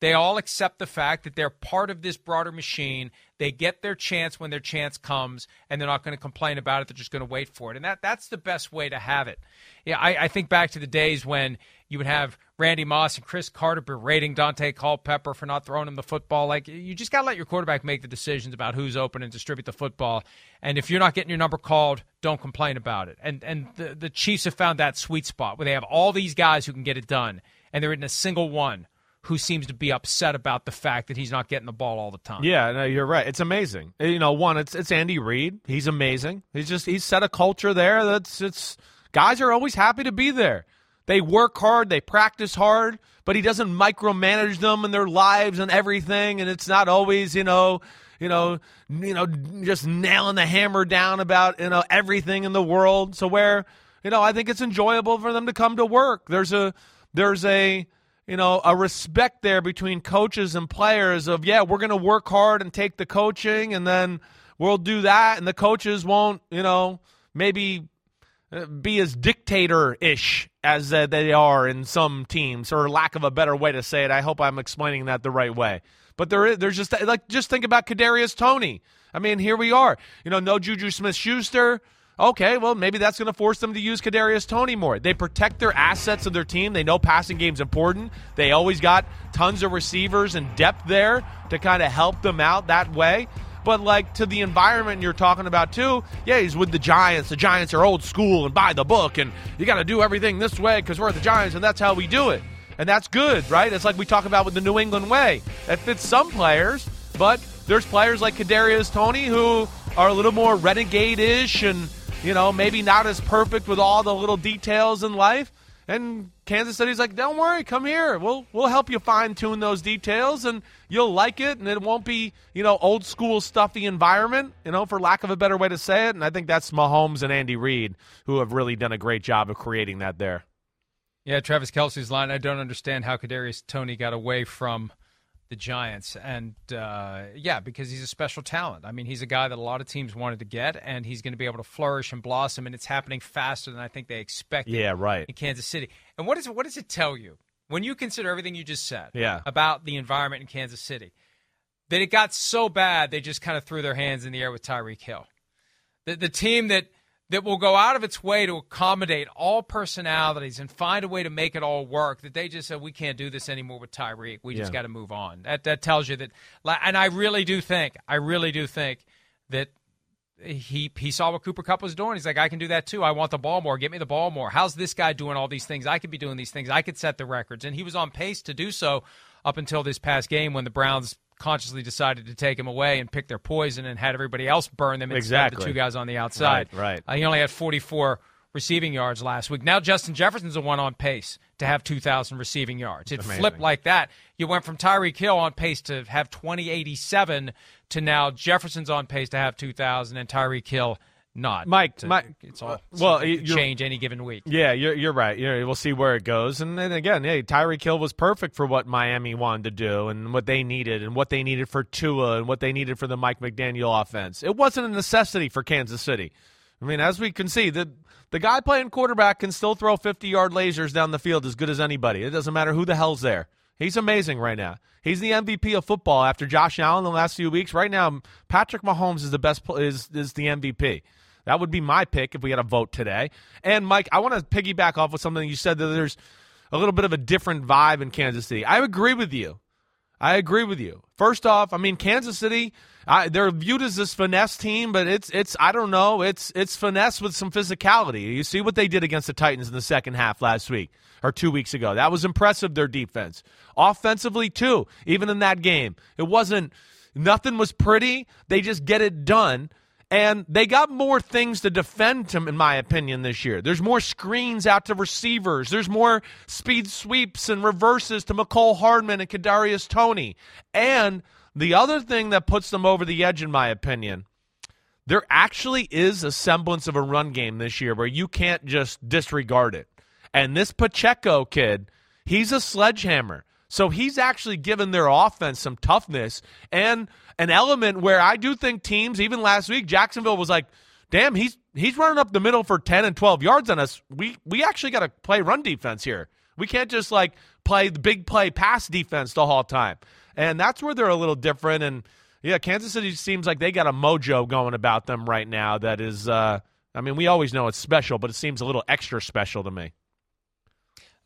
They all accept the fact that they're part of this broader machine. They get their chance when their chance comes, and they're not going to complain about it. They're just going to wait for it. And that, that's the best way to have it. Yeah, I, I think back to the days when you would have Randy Moss and Cris Carter berating Daunte Culpepper for not throwing him the football. Like, you just got to let your quarterback make the decisions about who's open and distribute the football. And if you're not getting your number called, don't complain about it. And, and the, the Chiefs have found that sweet spot where they have all these guys who can get it done, and there isn't a single one who seems to be upset about the fact that he's not getting the ball all the time. Yeah, no, you're right. It's amazing. Uh, you know, one, it's it's Andy Reid. He's amazing. He's just he's set a culture there that's it's guys are always happy to be there. They work hard, they practice hard, but he doesn't micromanage them and their lives and everything. And it's not always, you know, you know, you know, just nailing the hammer down about you know everything in the world. So where you know, I think it's enjoyable for them to come to work. There's a there's a you know a respect there between coaches and players of yeah we're going to work hard and take the coaching and then we'll do that and the coaches won't you know maybe be as dictator-ish as uh, they are in some teams or lack of a better way to say it i hope i'm explaining that the right way but there is there's just like just think about Kadarius Toney. i mean here we are you know no juju smith schuster Okay, well, maybe that's going to force them to use Kadarius Toney more. They protect their assets of their team. They know passing game's important. They always got tons of receivers and depth there to kind of help them out that way. But like to the environment you're talking about too, yeah, he's with the Giants. The Giants are old school and by the book, and you got to do everything this way because we're the Giants, and that's how we do it. And that's good, right? It's like we talk about with the New England way. That fits some players, but there's players like Kadarius Toney who are a little more renegade-ish and you know, maybe not as perfect with all the little details in life. And Kansas City's like, don't worry, come here. We'll we'll help you fine tune those details, and you'll like it, and it won't be you know old school stuffy environment, you know, for lack of a better way to say it. And I think that's Mahomes and Andy Reid who have really done a great job of creating that there. Yeah, Travis Kelce's line. I don't understand how Kadarius Toney got away from the Giants. And uh, yeah, because he's a special talent. I mean, he's a guy that a lot of teams wanted to get, and he's going to be able to flourish and blossom, and it's happening faster than I think they expected. Yeah, right. In Kansas City. And what, is, what does it tell you when you consider everything you just said yeah. about the environment in Kansas City? That it got so bad, they just kind of threw their hands in the air with Tyreek Hill. The, the team that – that will go out of its way to accommodate all personalities and find a way to make it all work. That they just said we can't do this anymore with Tyreek. We just got to move on. That that tells you that. And I really do think, I really do think that he he saw what Cooper Kupp was doing. He's like, I can do that too. I want the ball more. Get me the ball more. How's this guy doing all these things? I could be doing these things. I could set the records. And he was on pace to do so up until this past game when the Browns consciously decided to take him away and pick their poison and had everybody else burn them exactly. the two guys on the outside. Right. right. Uh, he only had 44 receiving yards last week. Now Justin Jefferson's the one on pace to have 2,000 receiving yards. It Amazing. flipped like that. You went from Tyreek Hill on pace to have 2087 to now Jefferson's on pace to have 2,000 and Tyreek Hill not. Mike, to, Mike it's all uh, well, change any given week. Yeah, you're you're right. You're, we'll see where it goes. And then again, hey, Tyreek Hill was perfect for what Miami wanted to do and what they needed and what they needed for Tua and what they needed for the Mike McDaniel offense. It wasn't a necessity for Kansas City. I mean, as we can see, the the guy playing quarterback can still throw 50 yard lasers down the field as good as anybody. It doesn't matter who the hell's there. He's amazing right now. He's the MVP of football after Josh Allen the last few weeks. Right now, Patrick Mahomes is the best is is the MVP. That would be my pick if we had a vote today. And Mike, I want to piggyback off with something you said that there's a little bit of a different vibe in Kansas City. I agree with you. I agree with you. First off, I mean Kansas City, I, they're viewed as this finesse team, but it's it's I don't know, it's it's finesse with some physicality. You see what they did against the Titans in the second half last week or 2 weeks ago. That was impressive their defense. Offensively too, even in that game. It wasn't nothing was pretty. They just get it done. And they got more things to defend him, in my opinion, this year. There's more screens out to receivers. There's more speed sweeps and reverses to Mecole Hardman and Kadarius Toney. And the other thing that puts them over the edge, in my opinion, there actually is a semblance of a run game this year where you can't just disregard it. And this Pacheco kid, he's a sledgehammer. So he's actually given their offense some toughness and an element where I do think teams, even last week, Jacksonville was like, damn, he's he's running up the middle for 10 and 12 yards on us. We we actually got to play run defense here. We can't just like play the big play pass defense the whole time. And that's where they're a little different. And yeah, Kansas City seems like they got a mojo going about them right now that is, uh, I mean, we always know it's special, but it seems a little extra special to me.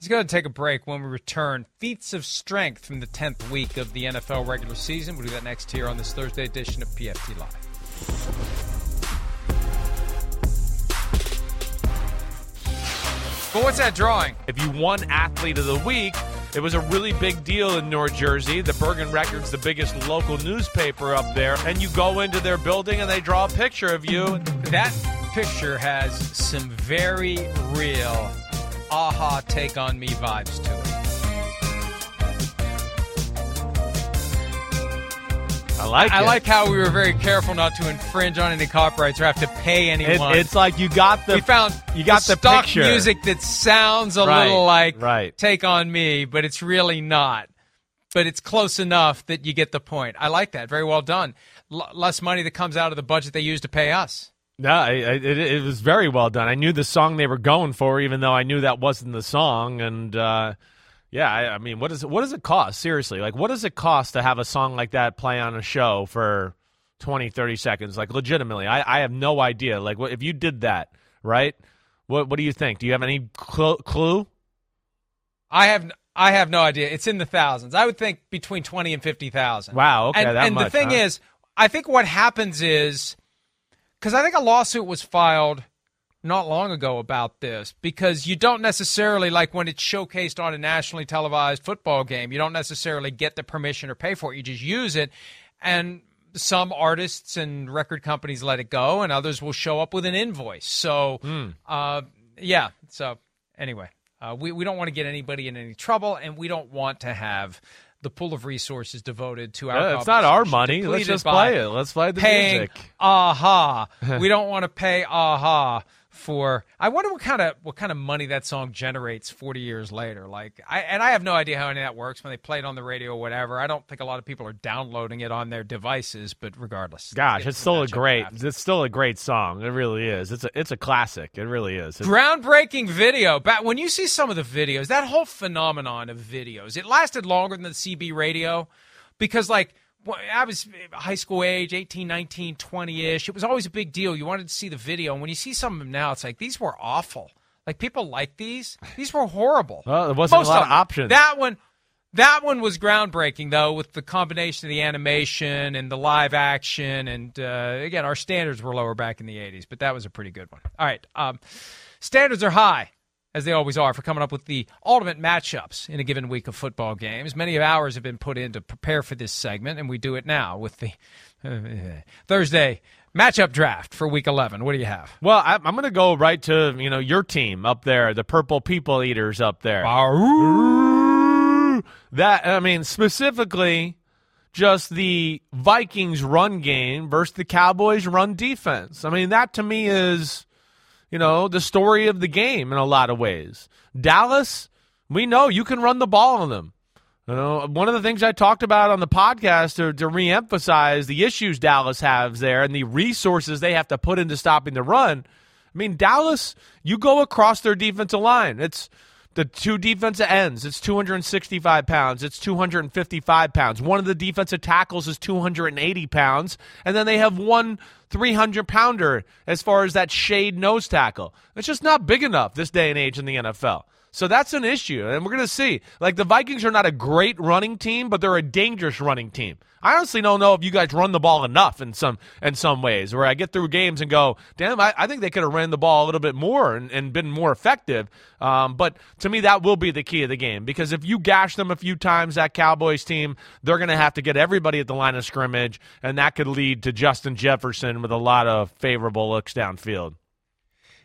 Let's go ahead and take a break. When we return, feats of strength from the 10th week of the NFL regular season. We'll do that next here on this Thursday edition of PFT Live. But what's that drawing? If you won Athlete of the Week, it was a really big deal in North Jersey. The Bergen Record's the biggest local newspaper up there. And you go into their building and they draw a picture of you. That picture has some very real aha take on me vibes to it. I like I it. like how we were very careful not to infringe on any copyrights or have to pay It, anyone. it's like you got the we found you got the, stock picture. music that sounds a Right, little like right. "Take on Me," but it's really not. But it's close enough that you get the point. I like that. Very well done. L- less money that comes out of the budget they use to pay us. No, I, I, it, it was very well done. I knew the song they were going for, even though I knew that wasn't the song. And uh, yeah, I, I mean, what does it, what does it cost? Seriously, like what does it cost to have a song like that play on a show for 20, 30 seconds? Like legitimately, I, I have no idea. Like what, if you did that, right? What what do you think? Do you have any cl- clue? I have I have no idea. It's in the thousands. I would think between twenty and fifty thousand. Wow, okay, and, and much, the thing huh? is, I think what happens is because I think a lawsuit was filed not long ago about this because you don't necessarily like when it's showcased on a nationally televised football game, you don't necessarily get the permission or pay for it. You just use it, and some artists and record companies let it go, and others will show up with an invoice. So, Hmm. uh, yeah. So anyway, uh, we we don't want to get anybody in any trouble, and we don't want to have the pool of resources devoted to our. Uh, it's not our money. Let's just play it. Let's play the paying music. Aha. [LAUGHS] we don't want to pay Aha for. I wonder what kind of what kind of money that song generates 40 years later. Like, I and I have no idea how any of that works when they play it on the radio or whatever. I don't think a lot of people are downloading it on their devices, but regardless, Gosh, it's still a great. It's still a great song. It really is. It's a it's a classic. It really is. It's- groundbreaking video. But when you see some of the videos, that whole phenomenon of videos, it lasted longer than the CB radio because like I was high school age, 18, 19, 20-ish. It was always a big deal. You wanted to see the video. And when you see some of them now, it's like these were awful. Like people like these. These were horrible. [LAUGHS] Well, there wasn't a lot of them. options. That one that one was groundbreaking though with the combination of the animation and the live action and uh, again our standards were lower back in the 80s but that was a pretty good one all right um, standards are high as they always are for coming up with the ultimate matchups in a given week of football games many of hours have been put in to prepare for this segment and we do it now with the uh, uh, thursday matchup draft for week 11 what do you have Well, I, I'm going to go right to you know your team up there, the Purple People Eaters up there. That I mean specifically, just the Vikings run game versus the Cowboys run defense. I mean that to me is, you know, the story of the game in a lot of ways. Dallas, we know you can run the ball on them. You know, one of the things I talked about on the podcast to, to reemphasize the issues Dallas has there and the resources they have to put into stopping the run. I mean, Dallas, you go across their defensive line. It's the two defensive ends. It's 265 pounds. It's 255 pounds. One of the defensive tackles is 280 pounds. And then they have one 300 pounder as far as that shade nose tackle. It's just not big enough this day and age in the NFL. So that's an issue, and we're going to see. Like the Vikings are not a great running team, but they're a dangerous running team. I honestly don't know if you guys run the ball enough in some in some ways. Where I get through games and go, damn, I, I think they could have ran the ball a little bit more and, and been more effective. Um, but to me, that will be the key of the game because if you gash them a few times, that Cowboys team, they're going to have to get everybody at the line of scrimmage, and that could lead to Justin Jefferson with a lot of favorable looks downfield.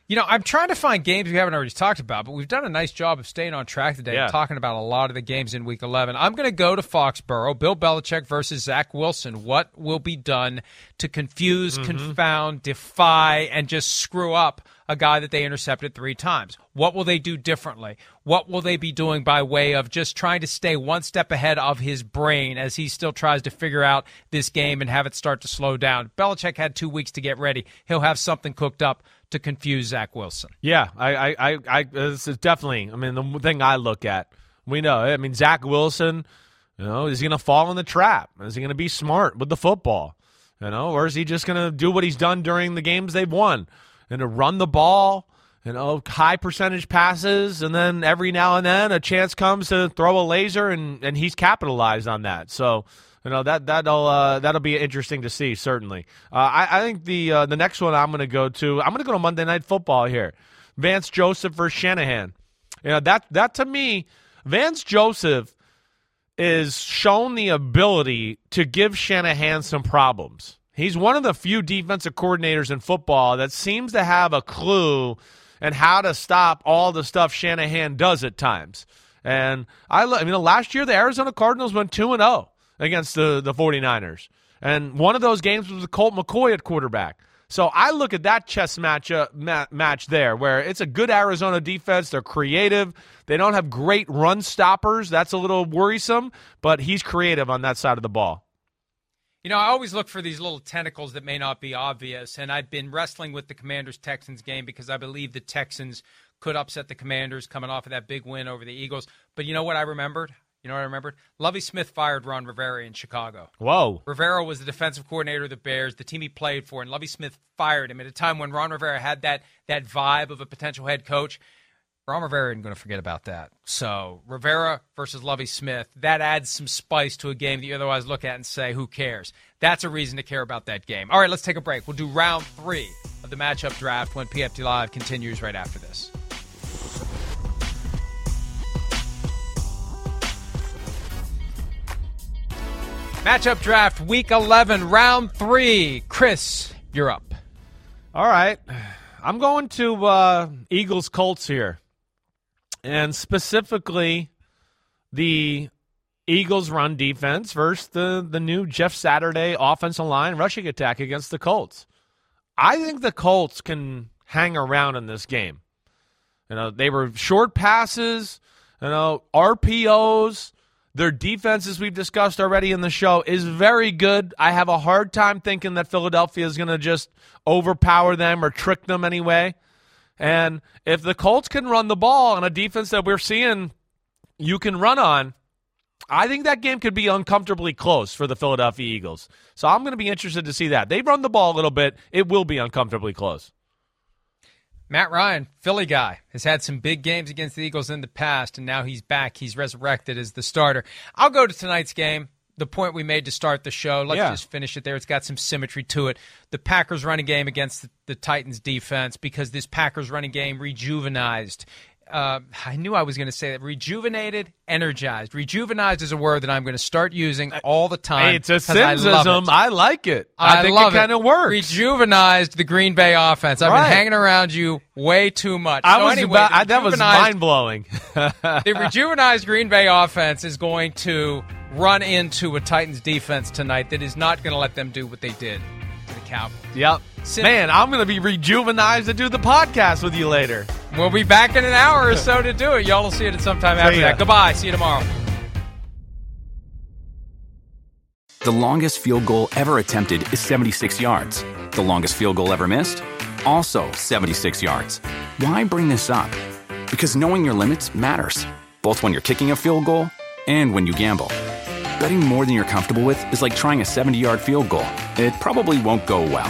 You know, I'm trying to find games we haven't already talked about, but we've done a nice job of staying on track today Yeah. and talking about a lot of the games in Week 11. I'm going to go to Foxborough, Bill Belichick versus Zach Wilson. What will be done to confuse, mm-hmm. confound, defy, and just screw up a guy that they intercepted three times? What will they do differently? What will they be doing by way of just trying to stay one step ahead of his brain as he still tries to figure out this game and have it start to slow down? Belichick had two weeks to get ready. He'll have something cooked up to confuse Zach Wilson. Yeah, I, I, I, this is definitely. I mean, the thing I look at, we know. I mean, Zach Wilson, you know, is he going to fall in the trap? Is he going to be smart with the football? You know, or is he just going to do what he's done during the games they've won and to run the ball? You know, high percentage passes, and then every now and then a chance comes to throw a laser, and and he's capitalized on that. So. You know that that'll uh, that'll be interesting to see. Certainly, uh, I, I think the uh, the next one I'm going to go to. I'm going to go to Monday Night Football here. Vance Joseph versus Shanahan. You know that that to me, Vance Joseph is shown the ability to give Shanahan some problems. He's one of the few defensive coordinators in football that seems to have a clue and how to stop all the stuff Shanahan does at times. And I, I mean, last year the Arizona Cardinals went 2 and 0 against the, the 49ers. And one of those games was with Colt McCoy at quarterback. So I look at that chess match uh, ma- match there, where it's a good Arizona defense. They're creative. They don't have great run stoppers. That's a little worrisome, but he's creative on that side of the ball. You know, I always look for these little tentacles that may not be obvious, and I've been wrestling with the Commanders Texans game because I believe the Texans could upset the Commanders coming off of that big win over the Eagles. But you know what I remembered? You know what I remembered? Lovie Smith fired Ron Rivera in Chicago. Whoa. Rivera was the defensive coordinator of the Bears, the team he played for, and Lovie Smith fired him at a time when Ron Rivera had that that vibe of a potential head coach. Ron Rivera isn't going to forget about that. So Rivera versus Lovie Smith, that adds some spice to a game that you otherwise look at and say, who cares? That's a reason to care about that game. All right, let's take a break. We'll do round three of the matchup draft when PFT Live continues right after this. Matchup draft week 11, round three. Chris, you're up. All right. I'm going to uh, Eagles Colts here. And specifically, the Eagles run defense versus the, the new Jeff Saturday offensive line rushing attack against the Colts. I think the Colts can hang around in this game. You know, they were short passes, you know, RPOs. Their defense, as we've discussed already in the show, is very good. I have a hard time thinking that Philadelphia is going to just overpower them or trick them anyway. And if the Colts can run the ball on a defense that we're seeing you can run on, I think that game could be uncomfortably close for the Philadelphia Eagles. So I'm going to be interested to see that. They run the ball a little bit. It will be uncomfortably close. Matt Ryan, Philly guy, has had some big games against the Eagles in the past, and now he's back. He's resurrected as the starter. I'll go to tonight's game. The point we made to start the show. Let's Yeah. just finish it there. It's got some symmetry to it. The Packers running game against the, the Titans defense because this Packers running game rejuvenized. Uh, I knew I was going to say that. Rejuvenated, energized. Rejuvenized is a word that I'm going to start using all the time. Hey, it's a I Simmsism. it. I, like it. I, think love it kind of works. Rejuvenized the Green Bay offense. I've Right. been hanging around you way too much. I So was anyway, about. I, that was mind blowing. [LAUGHS] the rejuvenized Green Bay offense is going to run into a Titans defense tonight that is not going to let them do what they did to the Cowboys. Yep. Sim- Man, I'm going to be rejuvenized to do the podcast with you later. We'll be back in an hour or so to do it. Y'all will see it at some time after that. Goodbye. See you tomorrow. The longest field goal ever attempted is 76 yards. The longest field goal ever missed? Also 76 yards. Why bring this up? Because knowing your limits matters, both when you're kicking a field goal and when you gamble. Betting more than you're comfortable with is like trying a 70 yard field goal, it probably won't go well.